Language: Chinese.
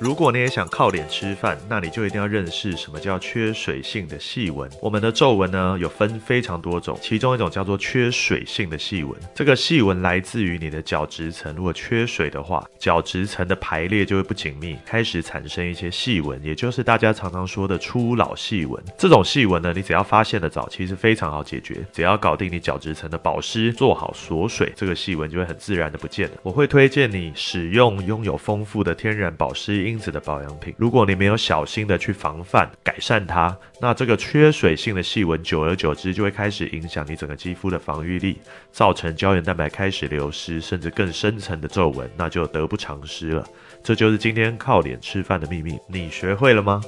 如果你也想靠脸吃饭，那你就一定要认识什么叫缺水性的细纹。我们的皱纹呢，有分非常多种，其中一种叫做缺水性的细纹。这个细纹来自于你的角质层，如果缺水的话，角质层的排列就会不紧密，开始产生一些细纹，也就是大家常常说的初老细纹。这种细纹呢，你只要发现的早，其实非常好解决，只要搞定你角质层的保湿，做好锁水，这个细纹就会很自然的不见了。我会推荐你使用拥有丰富的天然保湿因子的保养品。如果你没有小心的去防范改善它，那这个缺水性的细纹久而久之就会开始影响你整个肌肤的防御力，造成胶原蛋白开始流失，甚至更深层的皱纹，那就得不偿失了。这就是今天靠脸吃饭的秘密，你学会了吗？